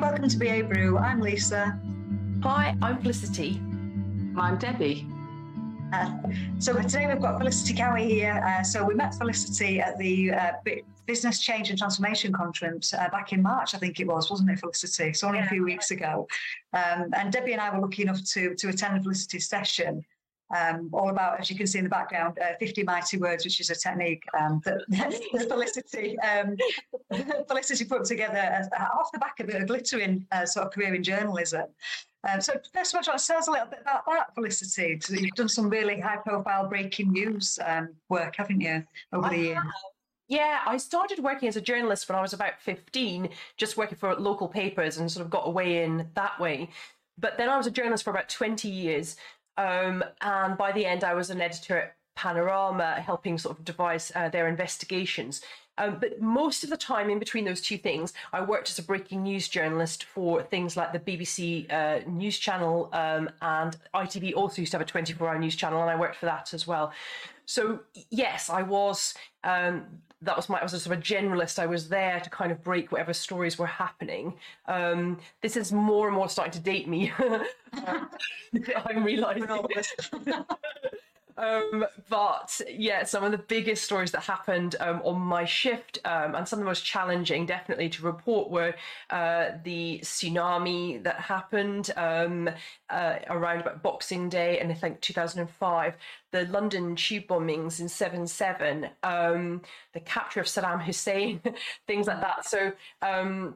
welcome to BA Brew. I'm Lisa. Hi, I'm Felicity. I'm Debbie. Uh, so today we've got Felicity Cowie here. Uh, so we met Felicity at the uh, Business Change and Transformation Conference uh, back in March, I think it was, wasn't it, Felicity? So only yeah. a few weeks ago. Um, and Debbie and I were lucky enough to to attend Felicity's session um, all about, as you can see in the background, uh, 50 mighty words, which is a technique um, that, Felicity, um, Felicity put together uh, off the back of a glittering uh, sort of career in journalism. Um, so first of all, tell us a little bit about that, Felicity. You've done some really high-profile breaking news um, work, haven't you, over the years? Yeah, I started working as a journalist when I was about 15, just working for local papers and sort of got away in that way. But then I was a journalist for about 20 years um, and by the end, I was an editor at Panorama, helping sort of devise uh, their investigations. Um, but most of the time, in between those two things, I worked as a breaking news journalist for things like the BBC uh, News Channel um, and ITV also used to have a 24 hour news channel, and I worked for that as well. So, yes, I was. Um, that was my I was a sort of a generalist. I was there to kind of break whatever stories were happening. Um, this is more and more starting to date me. I'm realizing. Um, but yeah, some of the biggest stories that happened um, on my shift um, and some of the most challenging, definitely to report, were uh, the tsunami that happened um, uh, around about Boxing Day and I think 2005, the London tube bombings in 7 7, um, the capture of Saddam Hussein, things like that. So, um,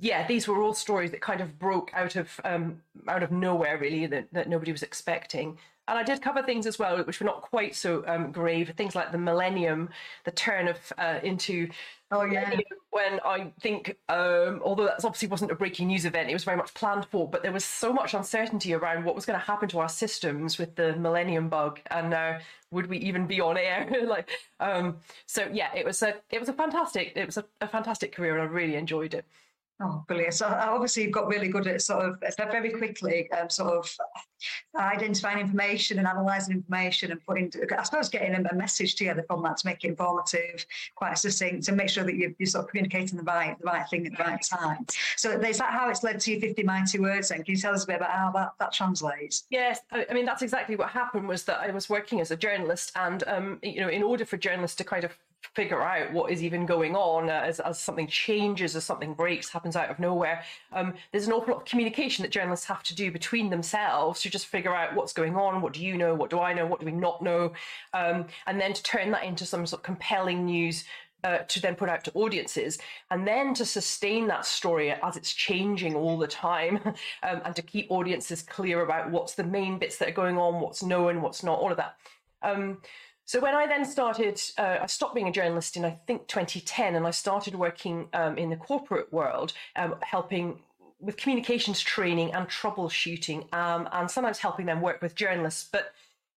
yeah, these were all stories that kind of broke out of out of nowhere, really, that, that nobody was expecting. And I did cover things as well, which were not quite so um, grave. Things like the millennium, the turn of uh, into oh yeah, when I think, um, although that obviously wasn't a breaking news event, it was very much planned for. But there was so much uncertainty around what was going to happen to our systems with the millennium bug, and uh, would we even be on air? like, um, so yeah, it was a it was a fantastic it was a, a fantastic career, and I really enjoyed it. Oh, brilliant. So obviously you've got really good at sort of very quickly um, sort of identifying information and analysing information and putting, I suppose, getting a message together from that to make it informative, quite succinct, and make sure that you're, you're, sort of communicating the right the right thing at the right time. So is that how it's led to your 50 mighty words then? Can you tell us a bit about how that, that translates? Yes, I mean, that's exactly what happened was that I was working as a journalist and, um, you know, in order for journalists to kind of figure out what is even going on uh, as, as something changes, as something breaks, happens out of nowhere. Um, there's an awful lot of communication that journalists have to do between themselves to just figure out what's going on, what do you know, what do I know, what do we not know, um, and then to turn that into some sort of compelling news uh, to then put out to audiences and then to sustain that story as it's changing all the time um, and to keep audiences clear about what's the main bits that are going on, what's known, what's not, all of that. Um, so when I then started, uh, I stopped being a journalist in I think 2010, and I started working um, in the corporate world, um, helping with communications training and troubleshooting, um, and sometimes helping them work with journalists. But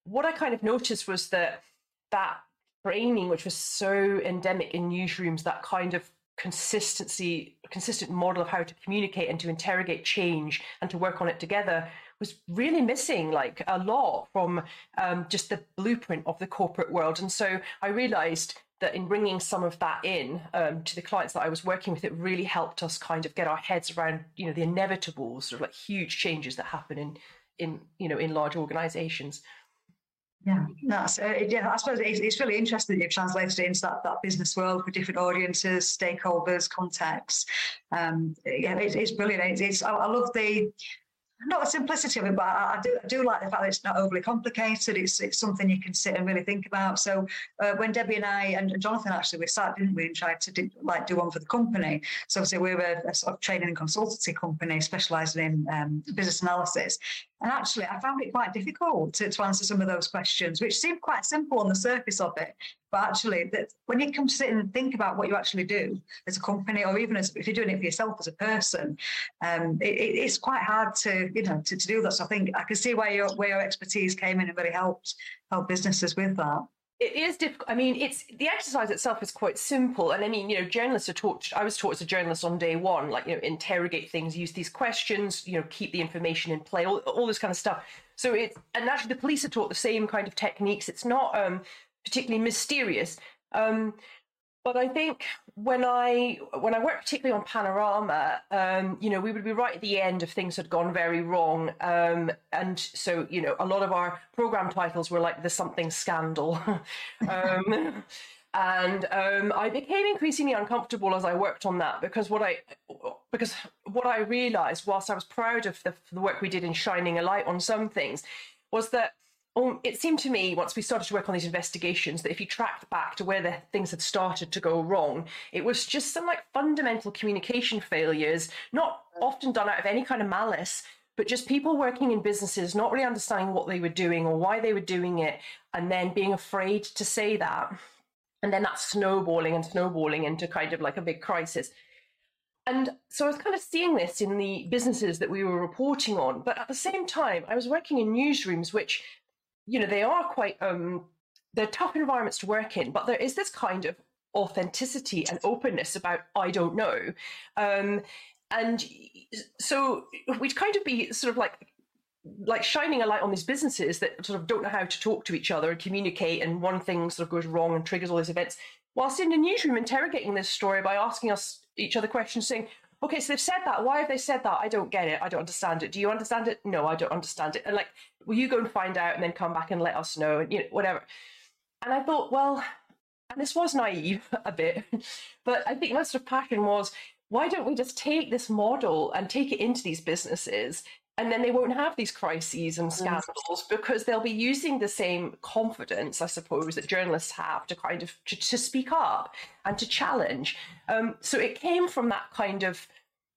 what I kind of noticed was that that training, which was so endemic in newsrooms, that kind of consistency, consistent model of how to communicate and to interrogate change and to work on it together was really missing like a lot from um, just the blueprint of the corporate world. And so I realized that in bringing some of that in um, to the clients that I was working with, it really helped us kind of get our heads around, you know, the inevitable sort of like huge changes that happen in, in you know, in large organizations. Yeah, that's uh, yeah. I suppose it's, it's really interesting that you've translated it into that, that business world for different audiences, stakeholders, contexts. Um, yeah, it's, it's brilliant. It's, it's I, I love the not the simplicity of it, but I, I, do I do like the fact that it's not overly complicated. It's it's something you can sit and really think about. So uh, when Debbie and I and Jonathan actually we sat, didn't we, and tried to do, like do one for the company. So obviously we were a, a sort of training and consultancy company specialising in um, business analysis. And actually, I found it quite difficult to, to answer some of those questions, which seemed quite simple on the surface of it. But actually, that when you come to sit and think about what you actually do as a company, or even as if you're doing it for yourself as a person, um, it, it's quite hard to you know to, to do that. So I think I can see where your where your expertise came in and really helped help businesses with that it is difficult. I mean, it's the exercise itself is quite simple, and I mean, you know, journalists are taught. I was taught as a journalist on day one, like you know, interrogate things, use these questions, you know, keep the information in play, all, all this kind of stuff. So it's and actually the police are taught the same kind of techniques. It's not um, particularly mysterious. Um, But I think when I when I worked particularly on Panorama, um, you know, we would be right at the end if things had gone very wrong, um, and so you know, a lot of our program titles were like the something scandal. um, and um, I became increasingly uncomfortable as I worked on that because what I because what I realised, whilst I was proud of the, the work we did in shining a light on some things, was that um, it seemed to me once we started to work on these investigations that if you tracked back to where the things had started to go wrong, it was just some like fundamental communication failures, not often done out of any kind of malice, but just people working in businesses not really understanding what they were doing or why they were doing it, and then being afraid to say that. And then that snowballing and snowballing into kind of like a big crisis. And so I was kind of seeing this in the businesses that we were reporting on. But at the same time, I was working in newsrooms, which you know, they are quite um, they're tough environments to work in, but there is this kind of authenticity and openness about I don't know. Um, and so we'd kind of be sort of like like shining a light on these businesses that sort of don't know how to talk to each other and communicate and one thing sort of goes wrong and triggers all these events whilst in the newsroom interrogating this story by asking us each other questions saying okay, so they've said that. Why have they said that? I don't get it. I don't understand it. Do you understand it? No, I don't understand it. And like, will you go and find out and then come back and let us know and you know, whatever. And I thought, well, and this was naive a bit, but I think my sort of passion was, why don't we just take this model and take it into these businesses and then they won't have these crises and mm. scandals because they'll be using the same confidence, I suppose, that journalists have to kind of to, to speak up and to challenge. Um, so it came from that kind of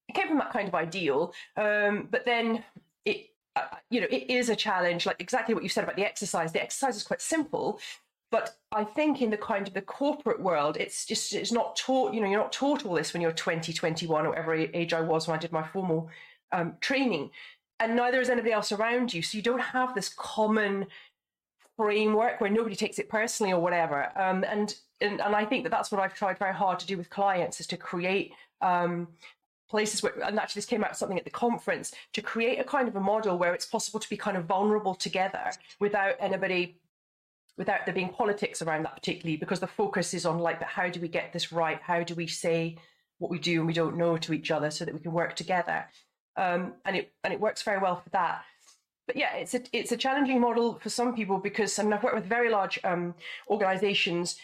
it came from that kind of ideal, um, but then it uh, you know it is a challenge, like exactly what you said about the exercise. The exercise is quite simple. But I think in the kind of the corporate world, it's just it's not taught. You know, you're not taught all this when you're 20, 21, or whatever age I was when I did my formal um, training and neither is anybody else around you. So you don't have this common framework where nobody takes it personally or whatever. Um, and, and and I think that that's what I've tried very hard to do with clients is to create um, places where, and actually this came out of something at the conference, to create a kind of a model where it's possible to be kind of vulnerable together without anybody without there being politics around that particularly because the focus is on like but how do we get this right how do we say what we do and we don't know to each other so that we can work together um, and it and it works very well for that. But yeah, it's a it's a challenging model for some people because I mean I've worked with very large um, organisations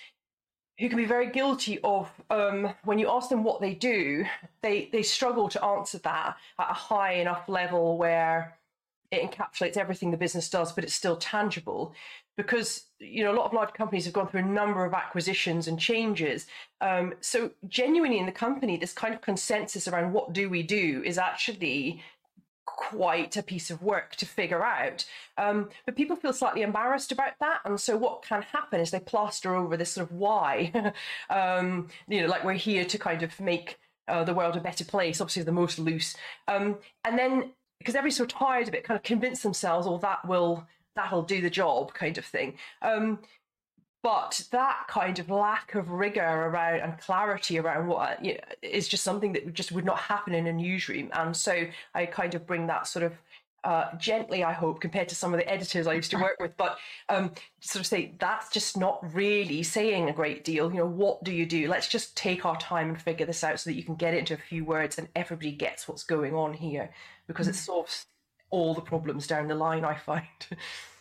who can be very guilty of um, when you ask them what they do, they they struggle to answer that at a high enough level where it encapsulates everything the business does, but it's still tangible. Because you know a lot of large companies have gone through a number of acquisitions and changes. Um, so genuinely in the company, this kind of consensus around what do we do is actually quite a piece of work to figure out. Um, but people feel slightly embarrassed about that. And so what can happen is they plaster over this sort of why. um, you know, like we're here to kind of make uh, the world a better place, obviously the most loose. Um, and then because everybody's so tired of it, kind of convince themselves, "Oh, that will that'll do the job," kind of thing. Um, but that kind of lack of rigor around and clarity around what you know, is just something that just would not happen in a newsroom. And so I kind of bring that sort of uh, gently, I hope, compared to some of the editors I used to work with, but um, sort of say that's just not really saying a great deal. You know, what do you do? Let's just take our time and figure this out so that you can get it into a few words and everybody gets what's going on here because it solves all the problems down the line, I find.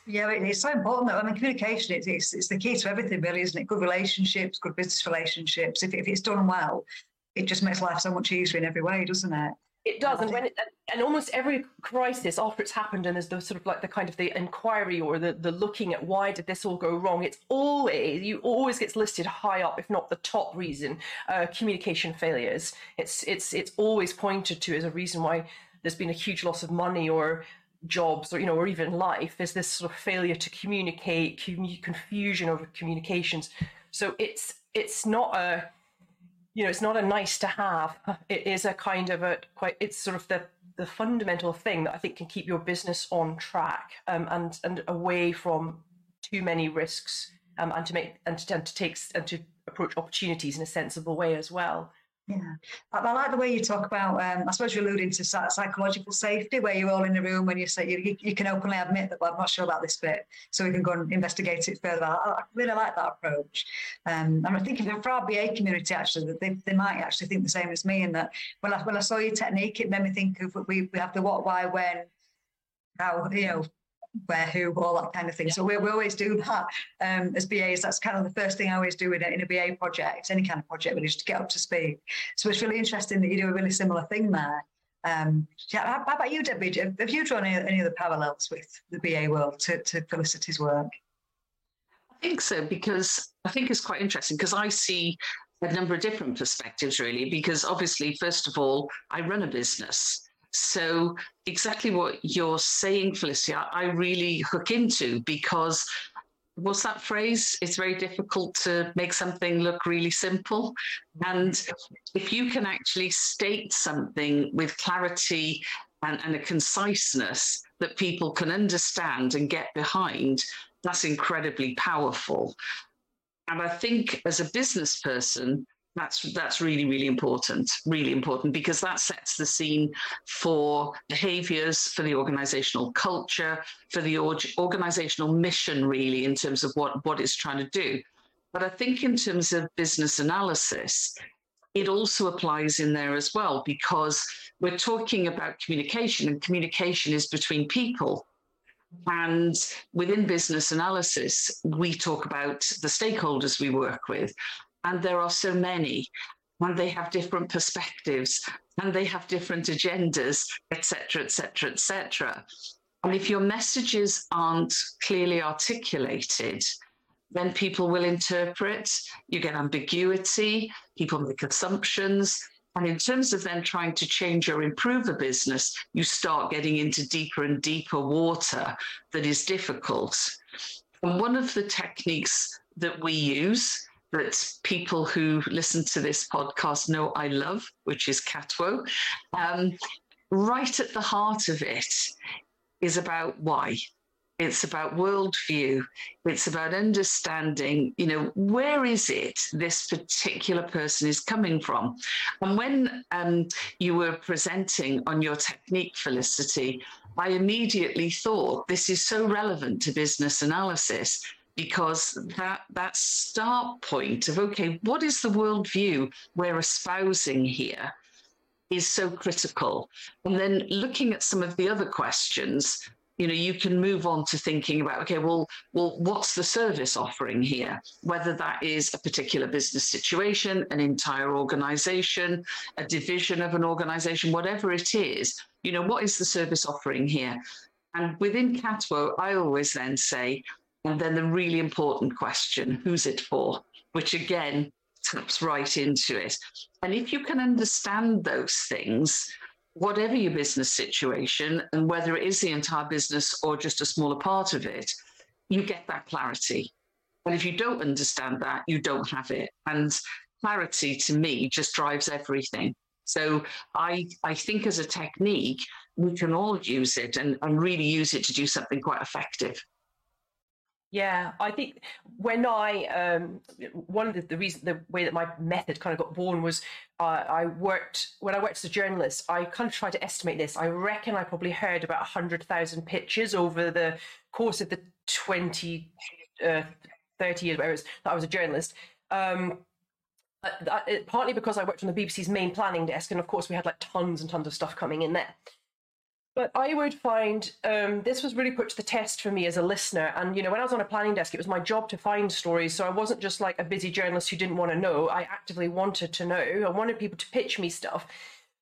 Yeah, it's so important. I mean, communication it's, it's, it's the key to everything, really, isn't it? Good relationships, good business relationships. If, if it's done well, it just makes life so much easier in every way, doesn't it? It does, and when it, and almost every crisis after it's happened, and there's the sort of like the kind of the inquiry or the the looking at why did this all go wrong. It's always you always gets listed high up, if not the top reason, uh, communication failures. It's it's it's always pointed to as a reason why there's been a huge loss of money or jobs or you know or even life is this sort of failure to communicate confusion over communications. So it's it's not a you know it's not a nice to have. It is a kind of a quite it's sort of the the fundamental thing that i think can keep your business on track um, and and away from too many risks um, and to make and to, and to take and to approach opportunities in a sensible way as well Yeah, I, I, like the way you talk about. Um, I suppose you're alluding to psychological safety, where you're all in the room when you say you, you, can openly admit that well, I'm not sure about this bit, so we can go and investigate it further. I, I really like that approach. Um, and I think for our BA community, actually, that they, they might actually think the same as me, in that when I when I saw your technique, it made me think of we we have the what, why, when, how you know where, who, all that kind of thing. So we, we always do that um, as BAs. That's kind of the first thing I always do in a, in a BA project, any kind of project, really, just to get up to speed. So it's really interesting that you do a really similar thing there. Um, yeah, how, how, about you, Debbie? Have you drawn any, any of the parallels with the BA world to, to Felicity's work? I think so, because I think it's quite interesting because I see a number of different perspectives, really. Because obviously, first of all, I run a business. So, exactly what you're saying, Felicia, I really hook into because what's that phrase? It's very difficult to make something look really simple. And if you can actually state something with clarity and, and a conciseness that people can understand and get behind, that's incredibly powerful. And I think as a business person, that's that's really really important really important because that sets the scene for behaviors for the organizational culture for the organizational mission really in terms of what what it's trying to do. But i think in terms of business analysis it also applies in there as well because we're talking about communication and communication is between people. And within business analysis, we talk about the stakeholders we work with and there are so many. And they have different perspectives. And they have different agendas etc etc etc and if your messages aren't clearly articulated then people will interpret. You get ambiguity. People make assumptions. And in terms of then trying to change or improve a business you start getting into deeper and deeper water that is difficult. And one of the techniques that we use that people who listen to this podcast know I love, which is CATWOE. Um, right at the heart of it is about why. It's about worldview. It's about understanding, you know, where is it this particular person is coming from? And when um, you were presenting on your technique, Felicity, I immediately thought this is so relevant to business analysis because that that start point of okay, what is the worldview we're espousing here is so critical. And then looking at some of the other questions, you know, you can move on to thinking about okay, well, well, what's the service offering here? Whether that is a particular business situation, an entire organization, a division of an organization, whatever it is, you know, what is the service offering here? And within CATWOE, I always then say, and then the really important question who's it for? Which again taps right into it. And if you can understand those things, whatever your business situation, and whether it is the entire business or just a smaller part of it, you get that clarity. And if you don't understand that, you don't have it. And clarity to me just drives everything. So I, I think as a technique, we can all use it and, and really use it to do something quite effective. Yeah, I think when I um, one of the, the reason the way that my method kind of got born was uh, I worked when I worked as a journalist. I kind of tried to estimate this. I reckon I probably heard about hundred thousand pitches over the course of the 20, uh, 30 years where that I was a journalist. Um, uh, partly because I worked on the BBC's main planning desk, and of course we had like tons and tons of stuff coming in there. But I would find um, this was really put to the test for me as a listener. And, you know, when I was on a planning desk, it was my job to find stories. So I wasn't just like a busy journalist who didn't want to know. I actively wanted to know. I wanted people to pitch me stuff.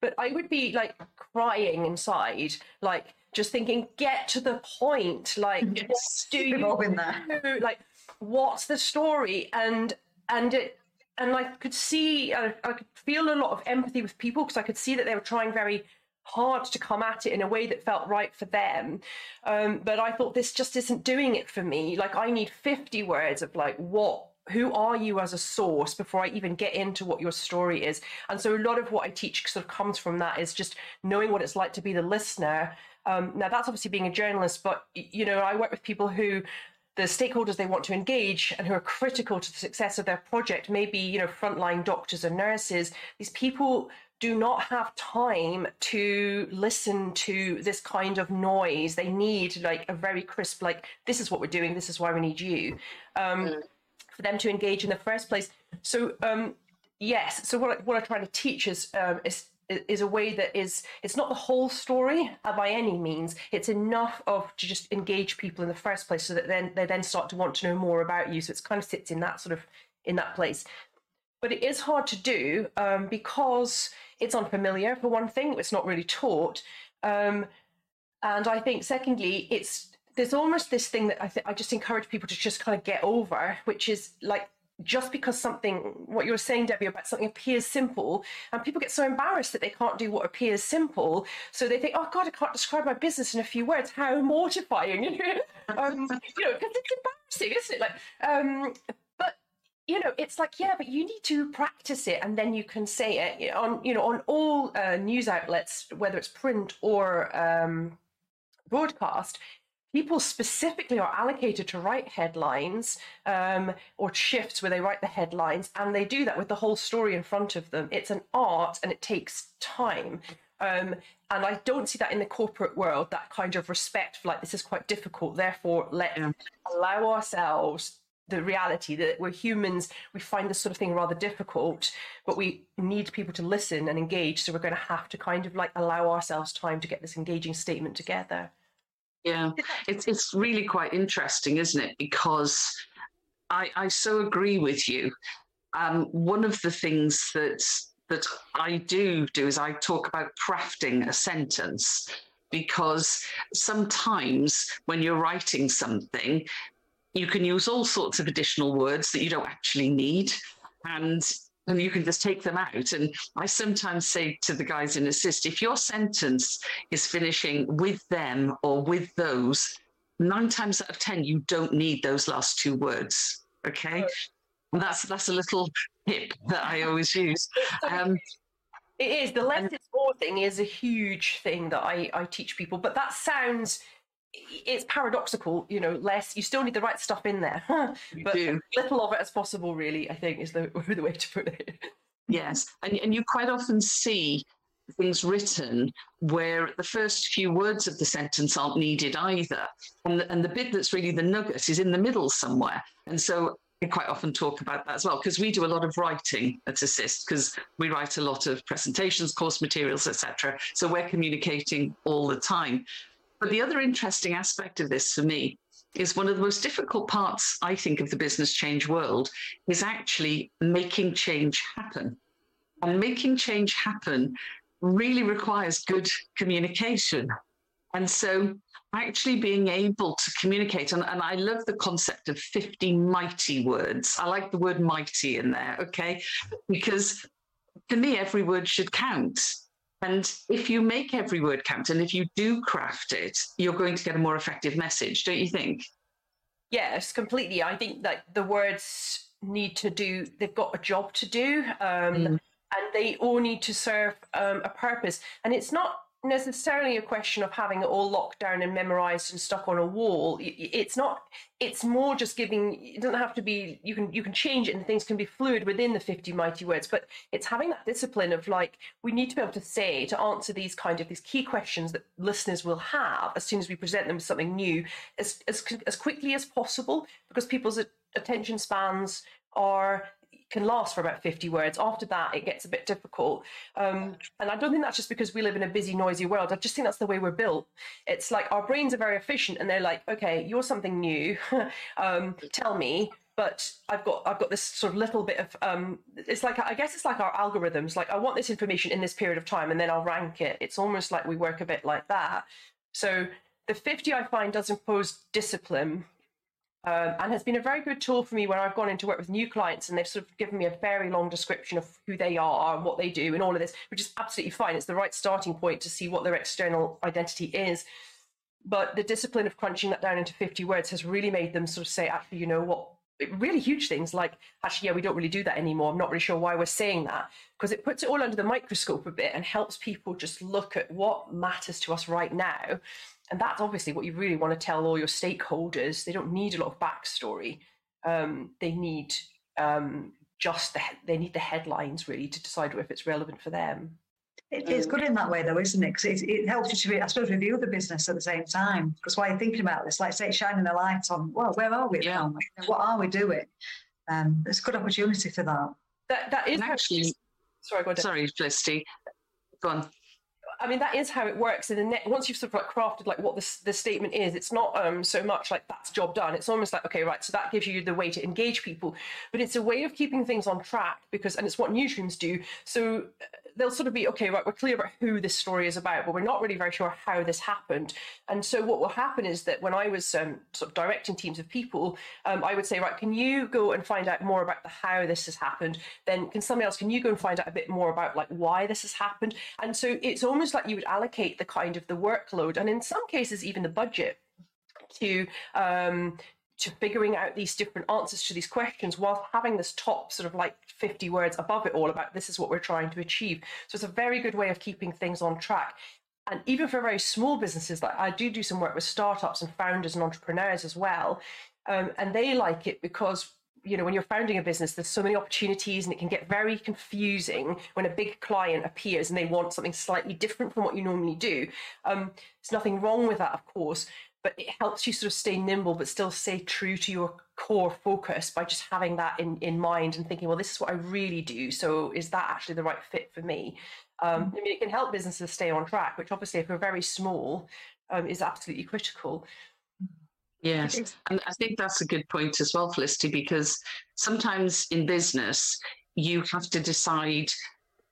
But I would be like crying inside, like just thinking, get to the point. Like, yes. what do you do? Like, what's the story? And, and it, and I could see, I, I could feel a lot of empathy with people because I could see that they were trying very hard to come at it in a way that felt right for them. Um, but I thought this just isn't doing it for me. Like I need 50 words of like what who are you as a source before I even get into what your story is. And so a lot of what I teach sort of comes from that is just knowing what it's like to be the listener. Um, now that's obviously being a journalist, but you know I work with people who the stakeholders they want to engage and who are critical to the success of their project, maybe you know frontline doctors and nurses, these people do not have time to listen to this kind of noise. They need like a very crisp, like this is what we're doing, this is why we need you, um, mm. for them to engage in the first place. So um, yes, so what I, what I'm trying to teach is um, is is a way that is it's not the whole story uh, by any means it's enough of to just engage people in the first place so that then they then start to want to know more about you so it's kind of sits in that sort of in that place but it is hard to do um, because it's unfamiliar for one thing it's not really taught um, and i think secondly it's there's almost this thing that I, th- I just encourage people to just kind of get over which is like just because something, what you were saying, Debbie, about something appears simple, and people get so embarrassed that they can't do what appears simple, so they think, "Oh God, I can't describe my business in a few words. How mortifying!" um, you know, because it's embarrassing, isn't it? Like, um, you know, it's like, yeah, but you need to practice it, and then you can say it on, you know, on all uh, news outlets, whether it's print or um, broadcast people specifically are allocated to write headlines um, or shifts where they write the headlines and they do that with the whole story in front of them it's an art and it takes time um, and i don't see that in the corporate world that kind of respect for like this is quite difficult therefore let yeah. allow ourselves the reality that we're humans we find this sort of thing rather difficult but we need people to listen and engage so we're going to have to kind of like allow ourselves time to get this engaging statement together yeah, it's it's really quite interesting, isn't it? Because I I so agree with you. Um, one of the things that that I do do is I talk about crafting a sentence because sometimes when you're writing something, you can use all sorts of additional words that you don't actually need. And and you can just take them out. And I sometimes say to the guys in assist, if your sentence is finishing with them or with those, nine times out of ten, you don't need those last two words. Okay. And that's that's a little tip that I always use. Um, it is the less is more thing is a huge thing that I, I teach people, but that sounds it's paradoxical, you know, less, you still need the right stuff in there, but do. little of it as possible, really, I think is the, the way to put it. Yes. And, and you quite often see things written where the first few words of the sentence aren't needed either. And the, and the bit that's really the nugget is in the middle somewhere. And so I quite often talk about that as well because we do a lot of writing at Assist because we write a lot of presentations, course materials, etc. So we're communicating all the time. But the other interesting aspect of this for me is one of the most difficult parts, I think, of the business change world is actually making change happen. And making change happen really requires good communication. And so actually being able to communicate, and, and I love the concept of 50 mighty words. I like the word mighty in there, okay? Because to me, every word should count. And if you make every word count and if you do craft it, you're going to get a more effective message, don't you think? Yes, completely. I think that the words need to do, they've got a job to do. Um, mm. And they all need to serve um, a purpose. And it's not necessarily a question of having it all locked down and memorized and stuck on a wall. It's not it's more just giving it doesn't have to be you can you can change it and things can be fluid within the 50 mighty words but it's having that discipline of like we need to be able to say to answer these kind of these key questions that listeners will have as soon as we present them with something new as as, as quickly as possible because people's attention spans are can last for about 50 words. After that, it gets a bit difficult. Um, and I don't think that's just because we live in a busy, noisy world. I just think that's the way we're built. It's like our brains are very efficient and they're like, okay, you're something new. um, tell me. But I've got I've got this sort of little bit of um, it's like I guess it's like our algorithms. Like I want this information in this period of time, and then I'll rank it. It's almost like we work a bit like that. So the 50 I find does impose discipline um, and has been a very good tool for me when I've gone into work with new clients and they've sort of given me a very long description of who they are and what they do and all of this, which is absolutely fine. It's the right starting point to see what their external identity is. But the discipline of crunching that down into 50 words has really made them sort of say, actually, you know what, really huge things like actually yeah we don't really do that anymore i'm not really sure why we're saying that because it puts it all under the microscope a bit and helps people just look at what matters to us right now and that's obviously what you really want to tell all your stakeholders they don't need a lot of backstory um, they need um, just the they need the headlines really to decide if it's relevant for them it, it's good in that way, though, isn't it? Because it, it, helps you to, be, I suppose, review the business at the same time. Because while you're thinking about this, like say, shining a light on, well, where are we yeah. What are we doing? Um, it's a good opportunity for that. That that is actually. Sorry, go ahead. Sorry, Felicity. Go on. I mean, that is how it works. In the net, once you've sort of like crafted like what the, the statement is, it's not um, so much like that's job done. It's almost like okay, right. So that gives you the way to engage people, but it's a way of keeping things on track because, and it's what newsrooms do. So they'll sort of be okay, right? We're clear about who this story is about, but we're not really very sure how this happened. And so what will happen is that when I was um, sort of directing teams of people, um, I would say, right, can you go and find out more about the how this has happened? Then can somebody else? Can you go and find out a bit more about like why this has happened? And so it's almost like you would allocate the kind of the workload, and in some cases even the budget to um, to figuring out these different answers to these questions while having this top sort of like 50 words above it all about this is what we're trying to achieve. So it's a very good way of keeping things on track. And even for very small businesses, like I do do some work with startups and founders and entrepreneurs as well. Um, and they like it because you know when you're founding a business there's so many opportunities and it can get very confusing when a big client appears and they want something slightly different from what you normally do um, there's nothing wrong with that of course but it helps you sort of stay nimble but still stay true to your core focus by just having that in, in mind and thinking well this is what i really do so is that actually the right fit for me? Um, mm-hmm. i mean it can help businesses stay on track which obviously if we're very small um, is absolutely critical. Yes, and I think that's a good point as well, Felicity, because sometimes in business, you have to decide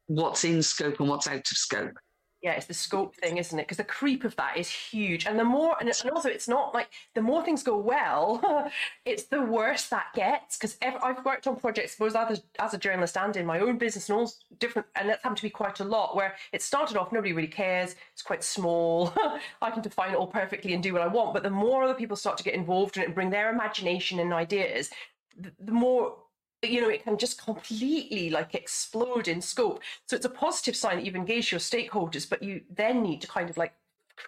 what's in scope and what's out of scope yeah, it's the scope thing, isn't it? Because the creep of that is huge, and the more, and, also it's not like the more things go well, it's the worse that gets. Because I've worked on projects both as a, as a journalist and in my own business, and all different, and that's happened to be quite a lot. Where it started off, nobody really cares. It's quite small. I can define it all perfectly and do what I want. But the more other people start to get involved in it and bring their imagination and ideas, the, the more you know, it can just completely like explode in scope. So it's a positive sign that you've engaged your stakeholders, but you then need to kind of like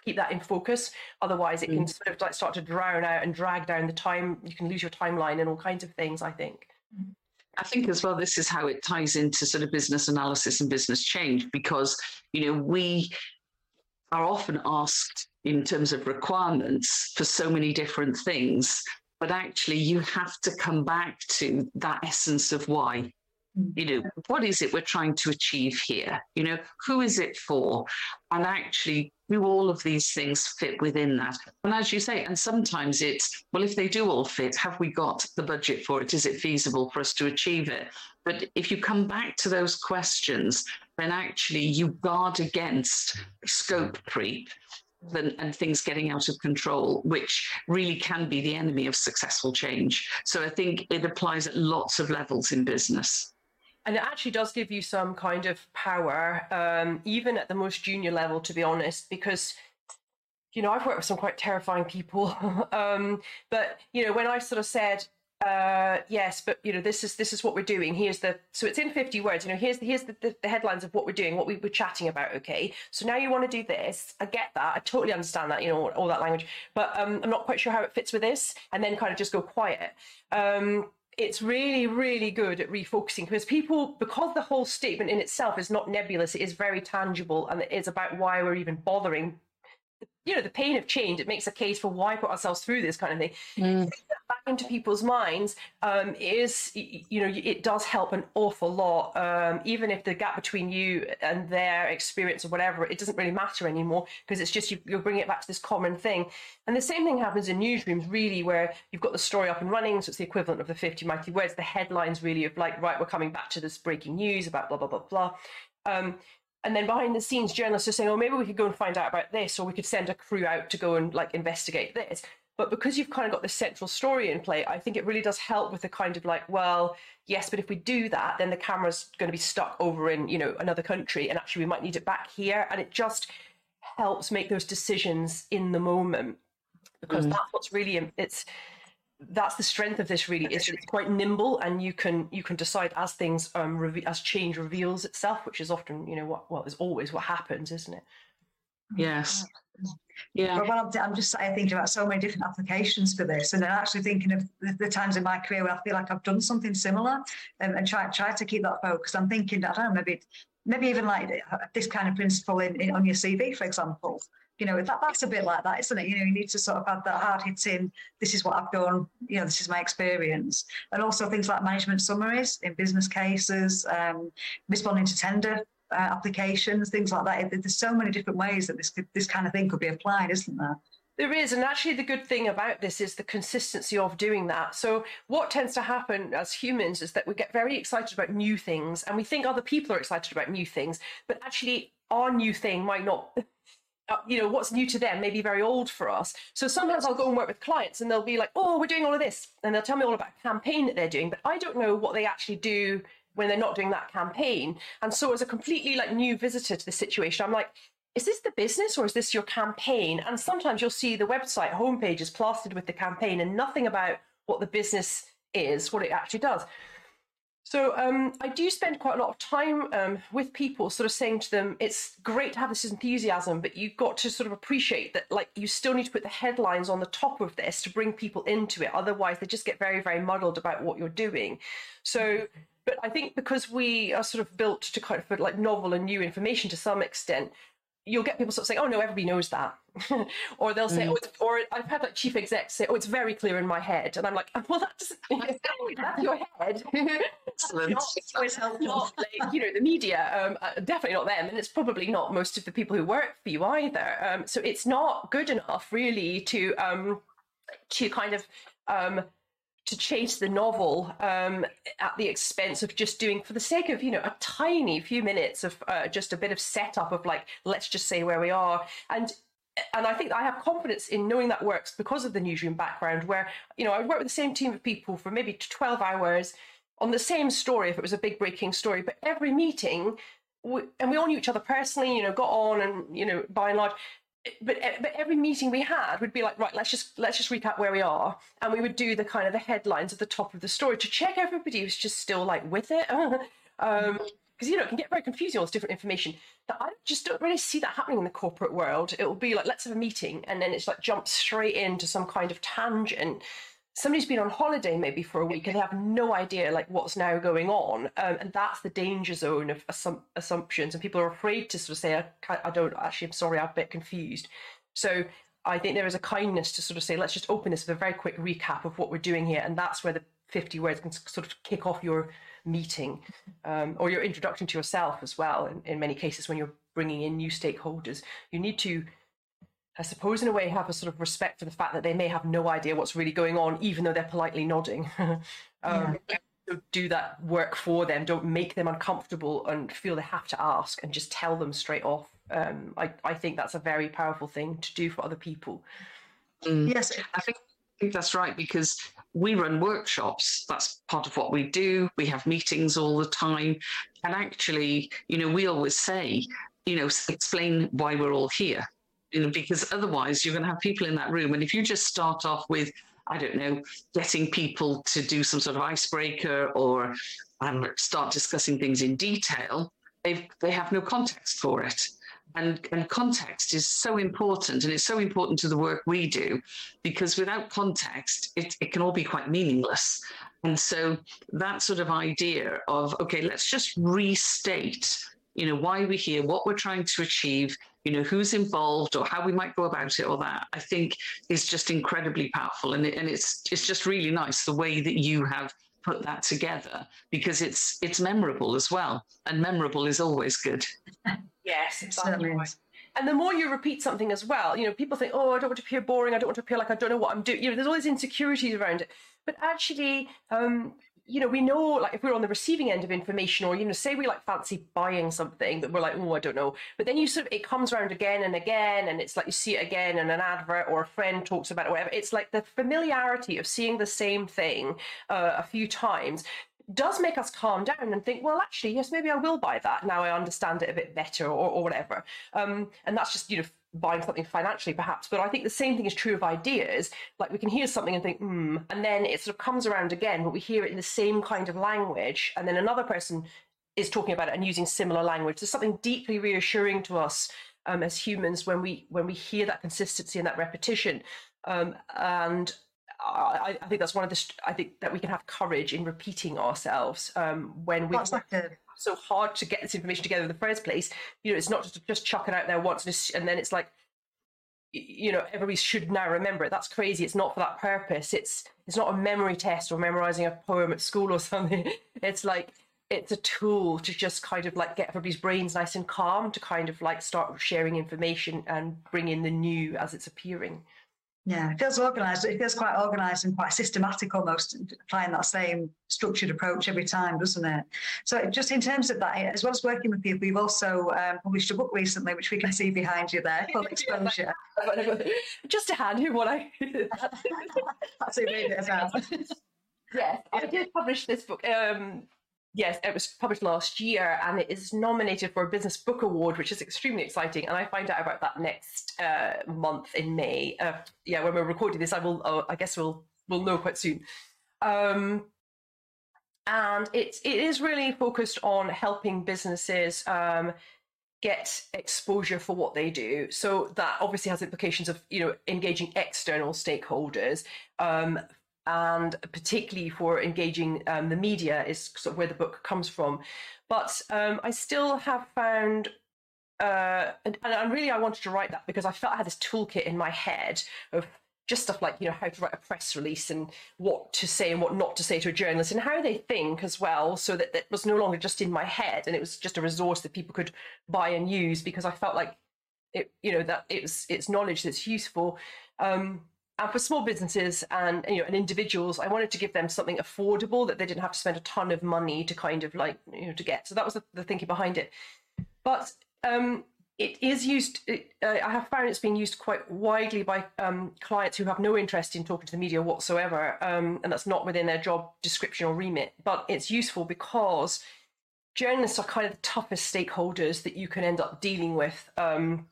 keep that in focus. Otherwise, it mm. can sort of like start to drown out and drag down the time. You can lose your timeline and all kinds of things, I think. I think as well, this is how it ties into sort of business analysis and business change because, you know, we are often asked in terms of requirements for so many different things but actually you have to come back to that essence of why. You know what is it we're trying to achieve here? You know who is it for? And actually do all of these things fit within that? And as you say and sometimes it's well if they do all fit have we got the budget for it? Is it feasible for us to achieve it? But if you come back to those questions then actually you guard against scope creep and, and, things getting out of control, which really can be the enemy of successful change. So I think it applies at lots of levels in business. And it actually does give you some kind of power, um, even at the most junior level, to be honest, because you know, I've worked with some quite terrifying people. um, but, you know, when I sort of said, uh yes but you know this is this is what we're doing. Here's the so it's in 50 words. You know here's the here's the, the, the, headlines of what we're doing what we were chatting about okay? So now you want to do this. I get that. I totally understand that you know all that language. But um i'm not quite sure how it fits with this and then kind of just go quiet. Um it's really really good at refocusing because people because the whole statement in itself is not nebulous it is very tangible and it is about why we're even bothering you know the pain of change it makes a case for why put ourselves through this kind of thing. Mm. back into people's minds um, is you know it does help an awful lot um, even if the gap between you and their experience or whatever it doesn't really matter anymore because it's just you, you're bringing it back to this common thing. And the same thing happens in newsrooms really where you've got the story up and running so it's the equivalent of the 50 mighty words the headlines really of like right we're coming back to this breaking news about blah blah blah blah. Um, and then behind the scenes journalists are saying oh maybe we could go and find out about this or we could send a crew out to go and like investigate this but because you've kind of got this central story in play i think it really does help with the kind of like well yes but if we do that then the camera's going to be stuck over in you know another country and actually we might need it back here and it just helps make those decisions in the moment because mm. that's what's really it's that's the strength of this really is that it's quite nimble and you can you can decide as things um reve- as change reveals itself which is often you know what well is always what happens isn't it? Yes. Yeah. Well I'm, I'm just I thinking about so many different applications for this and then actually thinking of the, the, times in my career where I feel like I've done something similar um, and try try to keep that focus. I'm thinking I don't know maybe maybe even like uh, this kind of principle in, in on your CV for example you know that that's a bit like that isn't it? You know you need to sort of have that hard hitting this is what i've done you know this is my experience. And also things like management summaries in business cases um, responding to tender uh, applications things like that. There's so many different ways that this this kind of thing could be applied isn't there? There is, and actually, the good thing about this is the consistency of doing that. So, what tends to happen as humans is that we get very excited about new things, and we think other people are excited about new things, but actually, our new thing might not uh, you know what's new to them may be very old for us. So sometimes i'll go and work with clients and they'll be like oh we're doing all of this. And they'll tell me all about a campaign that they're doing but i don't know what they actually do when they're not doing that campaign. And so as a completely like new visitor to the situation i'm like is this the business or is this your campaign? And sometimes you'll see the website homepage is plastered with the campaign and nothing about what the business is what it actually does so um, I do spend quite a lot of time um, with people, sort of saying to them, "It's great to have this enthusiasm, but you've got to sort of appreciate that, like, you still need to put the headlines on the top of this to bring people into it. Otherwise, they just get very, very muddled about what you're doing." So, but I think because we are sort of built to kind of put like novel and new information to some extent, you'll get people sort of saying, "Oh no, everybody knows that," or they'll say, mm. "Oh," or I've had like chief execs say, "Oh, it's very clear in my head," and I'm like, "Well, that's that's your head." Excellent. not, not like, you know the media, um, uh, definitely not them, and it's probably not most of the people who work for you either. Um, so it's not good enough, really, to um, to kind of um, to chase the novel um, at the expense of just doing for the sake of you know a tiny few minutes of uh, just a bit of setup of like let's just say where we are. And and I think I have confidence in knowing that works because of the newsroom background where you know I would work with the same team of people for maybe 12 hours on the same story if it was a big breaking story but every meeting we, and we all knew each other personally you know got on and you know by and large but eh, but every meeting we had would be like right let's just let's just recap where we are. And we would do the kind of the headlines at the top of the story to check everybody was just still like with it. Um because you know it can get very confusing all this different information. That i just don't really see that happening in the corporate world. It will be like let's have a meeting and then it's like jump straight into some kind of tangent somebody's been on holiday maybe for a week and they have no idea like what's now going on um, and that's the danger zone of assum- assumptions and people are afraid to sort of say I, I don't actually i'm sorry i'm a bit confused. So i think there is a kindness to sort of say let's just open this with a very quick recap of what we're doing here and that's where the 50 words can sort of kick off your meeting um, or your introduction to yourself as well in, in many cases when you're bringing in new stakeholders. You need to I suppose, in a way, have a sort of respect for the fact that they may have no idea what's really going on, even though they're politely nodding. um, yeah. Do that work for them. Don't make them uncomfortable and feel they have to ask, and just tell them straight off. Um, I, I think that's a very powerful thing to do for other people. Mm. Yes, I think, I think that's right because we run workshops. That's part of what we do. We have meetings all the time, and actually, you know, we always say, you know, explain why we're all here you know, because otherwise you're going to have people in that room. And if you just start off with, I don't know, getting people to do some sort of icebreaker or um, start discussing things in detail, they they have no context for it. And, and context is so important, and it's so important to the work we do, because without context, it, it can all be quite meaningless. And so that sort of idea of, okay, let's just restate you know why we're here what we're trying to achieve you know who's involved or how we might go about it or that i think is just incredibly powerful. And, it, and it's it's just really nice the way that you have put that together because it's it's memorable as well. And memorable is always good. Yes exactly and the more you repeat something as well you know people think oh i don't want to appear boring. I don't want to appear like i don't know what i'm doing. You know there's all these insecurities around it. But actually um, you know, we know like if we're on the receiving end of information, or you know, say we like fancy buying something, that we're like, oh, I don't know. But then you sort of it comes around again and again, and it's like you see it again in an advert or a friend talks about it, or whatever. It's like the familiarity of seeing the same thing uh, a few times does make us calm down and think, well, actually, yes, maybe I will buy that now. I understand it a bit better, or, or whatever. Um, and that's just you know buying something financially, perhaps. But I think the same thing is true of ideas. Like we can hear something and think, hmm, and then it sort of comes around again, but we hear it in the same kind of language, and then another person is talking about it and using similar language. There's something deeply reassuring to us um, as humans when we when we hear that consistency and that repetition. Um, and I, I, think that's one of the. I think that we can have courage in repeating ourselves um, when we. Like a... so hard to get this information together in the first place. You know, it's not just just chuck it out there once and then it's like, you know, everybody should now remember it. That's crazy. It's not for that purpose. It's it's not a memory test or memorizing a poem at school or something. It's like it's a tool to just kind of like get everybody's brains nice and calm to kind of like start sharing information and bring in the new as it's appearing. Yeah, it feels organised. It feels quite organised and quite systematic almost, applying that same structured approach every time, doesn't it? So, just in terms of that, as well as working with people, you've also um, published a book recently, which we can see behind you there, called Exposure. just to hand you what I. That's it, as well. Yes, I did publish this book. Um, yes, it was published last year and it is nominated for a Business Book Award, which is extremely exciting. And I find out about that next uh, month in May. Uh, yeah, when we're recording this, I will. Uh, I guess we'll we'll know quite soon. Um, and it's it is really focused on helping businesses um, get exposure for what they do. So that obviously has implications of you know engaging external stakeholders, um, and particularly for engaging um, the media is sort of where the book comes from. But um, I still have found, uh, and, and really I wanted to write that because I felt I had this toolkit in my head of just stuff like you know how to write a press release and what to say and what not to say to a journalist and how they think as well so that that was no longer just in my head and it was just a resource that people could buy and use because i felt like it you know that it's it's knowledge that's useful um, and for small businesses and you know and individuals i wanted to give them something affordable that they didn't have to spend a ton of money to kind of like you know to get. So that was the, the thinking behind it. But um, it is used it, uh, i have found it's being used quite widely by um, clients who have no interest in talking to the media whatsoever um, and that's not within their job description or remit. But it's useful because journalists are kind of the toughest stakeholders that you can end up dealing with um,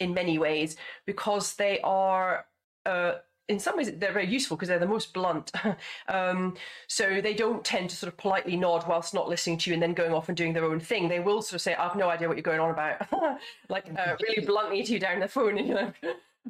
in many ways because they are uh, in some ways they're very useful because they're the most blunt. um, so they don't tend to sort of politely nod whilst not listening to you and then going off and doing their own thing. They will sort of say, "I've no idea what you're going on about," like uh, really bluntly to you down the phone. and You know,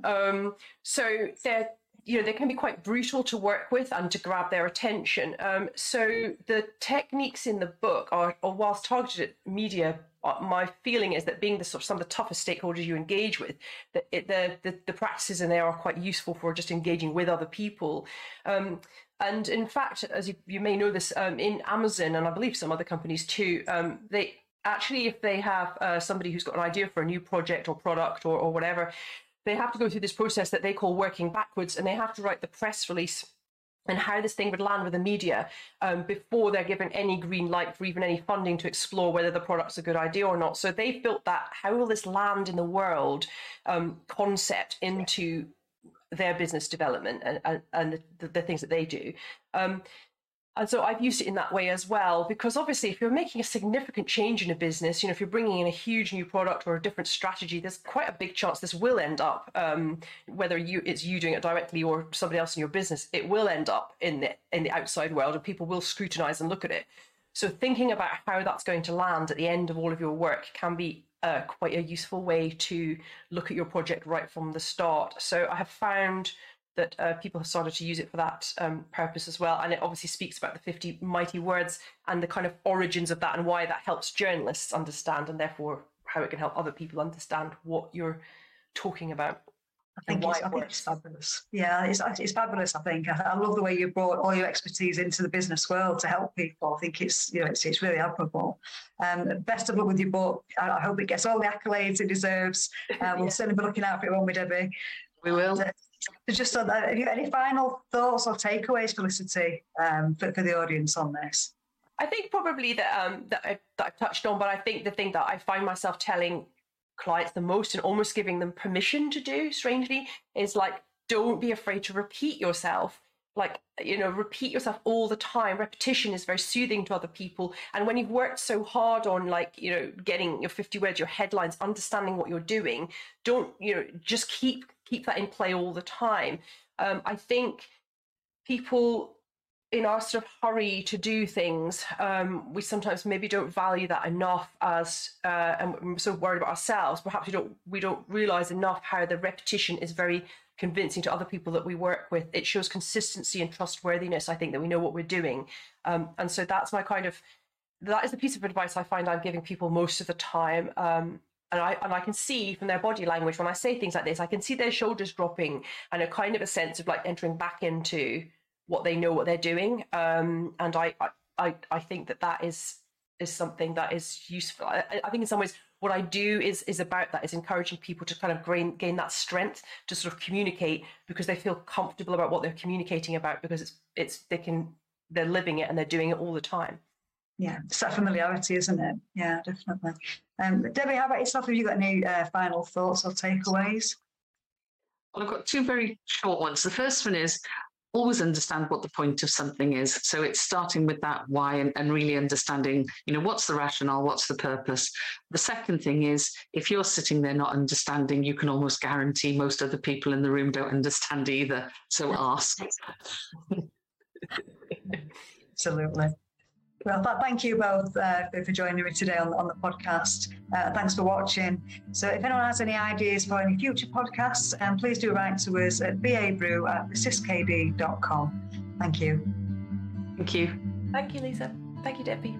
um, so they're you know they can be quite brutal to work with and to grab their attention. Um, so the techniques in the book are, are whilst targeted at media my feeling is that being the sort of some of the toughest stakeholders you engage with, that it, the, the, the practices in there are quite useful for just engaging with other people. Um, and in fact, as you, you may know this, um, in Amazon and I believe some other companies too, um, they actually, if they have uh, somebody who's got an idea for a new project or product or, or whatever, they have to go through this process that they call working backwards, and they have to write the press release and how this thing would land with the media um, before they're given any green light for even any funding to explore whether the product's a good idea or not. So they've built that how will this land in the world um, concept into their business development and, and, and the, the, things that they do. Um, and so I've used it in that way as well, because obviously, if you're making a significant change in a business, you know, if you're bringing in a huge new product or a different strategy, there's quite a big chance this will end up, um, whether you it's you doing it directly or somebody else in your business, it will end up in the in the outside world, and people will scrutinize and look at it. So thinking about how that's going to land at the end of all of your work can be uh, quite a useful way to look at your project right from the start. So I have found that uh, people have started to use it for that um, purpose as well. And it obviously speaks about the 50 mighty words and the kind of origins of that and why that helps journalists understand and therefore how it can help other people understand what you're talking about. I think, it's, I think it's fabulous. Yeah, it's, it's fabulous. I think I, I, love the way you brought all your expertise into the business world to help people. I think it's you know it's, it's really admirable. Um, best of luck with your book. I, I, hope it gets all the accolades it deserves. Uh, we'll yeah. certainly be looking out for it, won't we, Debbie? We will. Uh, just on that, have you any final thoughts or takeaways, Felicity, um, for, for the audience on this? I think probably that um, that, I, that I've touched on, but I think the thing that I find myself telling clients the most and almost giving them permission to do, strangely, is like don't be afraid to repeat yourself. Like you know repeat yourself all the time. Repetition is very soothing to other people. And when you've worked so hard on like you know getting your 50 words your headlines understanding what you're doing don't you know just keep keep that in play all the time um, i think people in our sort of hurry to do things, um, we sometimes maybe don't value that enough as, uh, and we're so worried about ourselves. Perhaps we don't we don't realize enough how the repetition is very convincing to other people that we work with. It shows consistency and trustworthiness. I think that we know what we're doing, um, and so that's my kind of that is the piece of advice I find I'm giving people most of the time. Um, and I and I can see from their body language when I say things like this, I can see their shoulders dropping and a kind of a sense of like entering back into what they know what they're doing. Um, and I, I, I think that that is is something that is useful. I, I, think in some ways what I do is is about that is encouraging people to kind of gain gain that strength to sort of communicate because they feel comfortable about what they're communicating about because it's it's they can they're living it and they're doing it all the time. Yeah, it's that familiarity, isn't it? Yeah, definitely. Um, Debbie, how about yourself? Have you got any uh, final thoughts or takeaways? Well, I've got two very short ones. The first one is always understand what the point of something is. So it's starting with that why and, and, really understanding, you know, what's the rationale, what's the purpose. The second thing is if you're sitting there not understanding, you can almost guarantee most other people in the room don't understand either. So ask. Absolutely. Well, thank you both uh, for joining me today on, on the podcast. Uh, thanks for watching. So, if anyone has any ideas for any future podcasts, um, please do write to us at babrew at persiskd.com. Thank you. Thank you. Thank you, Lisa. Thank you, Debbie.